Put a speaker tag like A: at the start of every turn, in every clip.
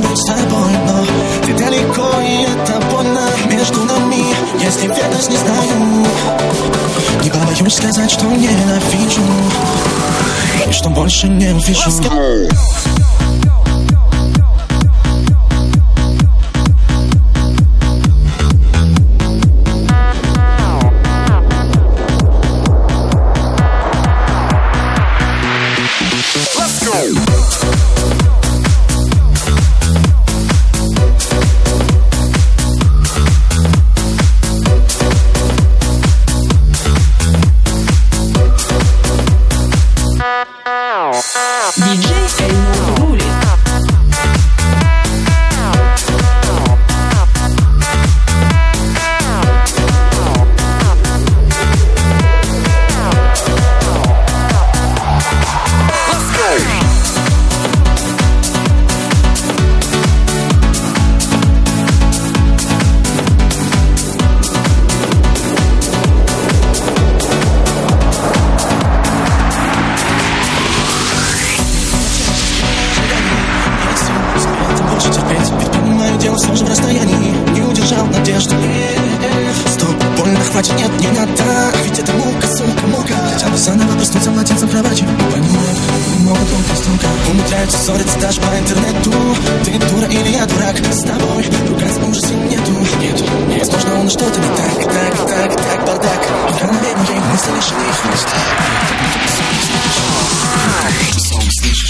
A: быть с тобой, но ты далеко И это больно. Между нами Если верность не знаю. Не побоюсь сказать, что ненавижу. И что больше не увижу
B: подчинят не надо а Ведь это мука, сука, мука. Хотя бы заново проснуться младенцем в кровати. Понимают, могут только Умудряются ссориться даже
A: по интернету. Ты дура или я дурак? С тобой ругаться ужаса нету. Нет. возможно он что-то не так Так, так, так, бардак Я наверное, мысли. Лишены Снова слышишь?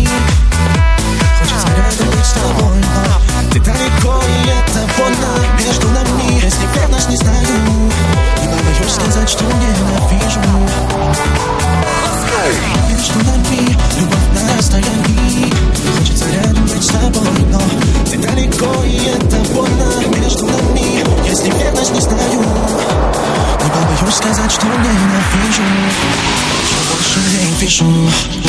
A: побоюсь сказать, что ненавижу Что не вижу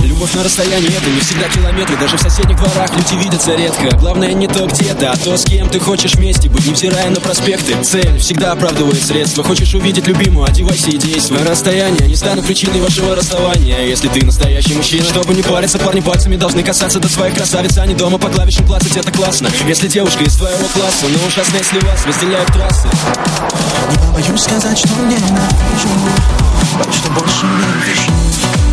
B: Любовь на расстоянии это не всегда километры. Даже в соседних дворах люди видятся редко. Главное не то где-то, а то с кем ты хочешь вместе. Быть невзирая на проспекты. Цель всегда оправдывает средства. Хочешь увидеть любимую, одевайся и действуй. Расстояние не станут причиной вашего расставания. Если ты настоящий мужчина Чтобы не париться, парни пальцами должны касаться. До своих красавиц А не дома по клавишам клацать, это классно. Если девушка из твоего класса Но ужасно, если вас разделяют трассы.
A: Не побоюсь сказать, что ненавижу Что больше не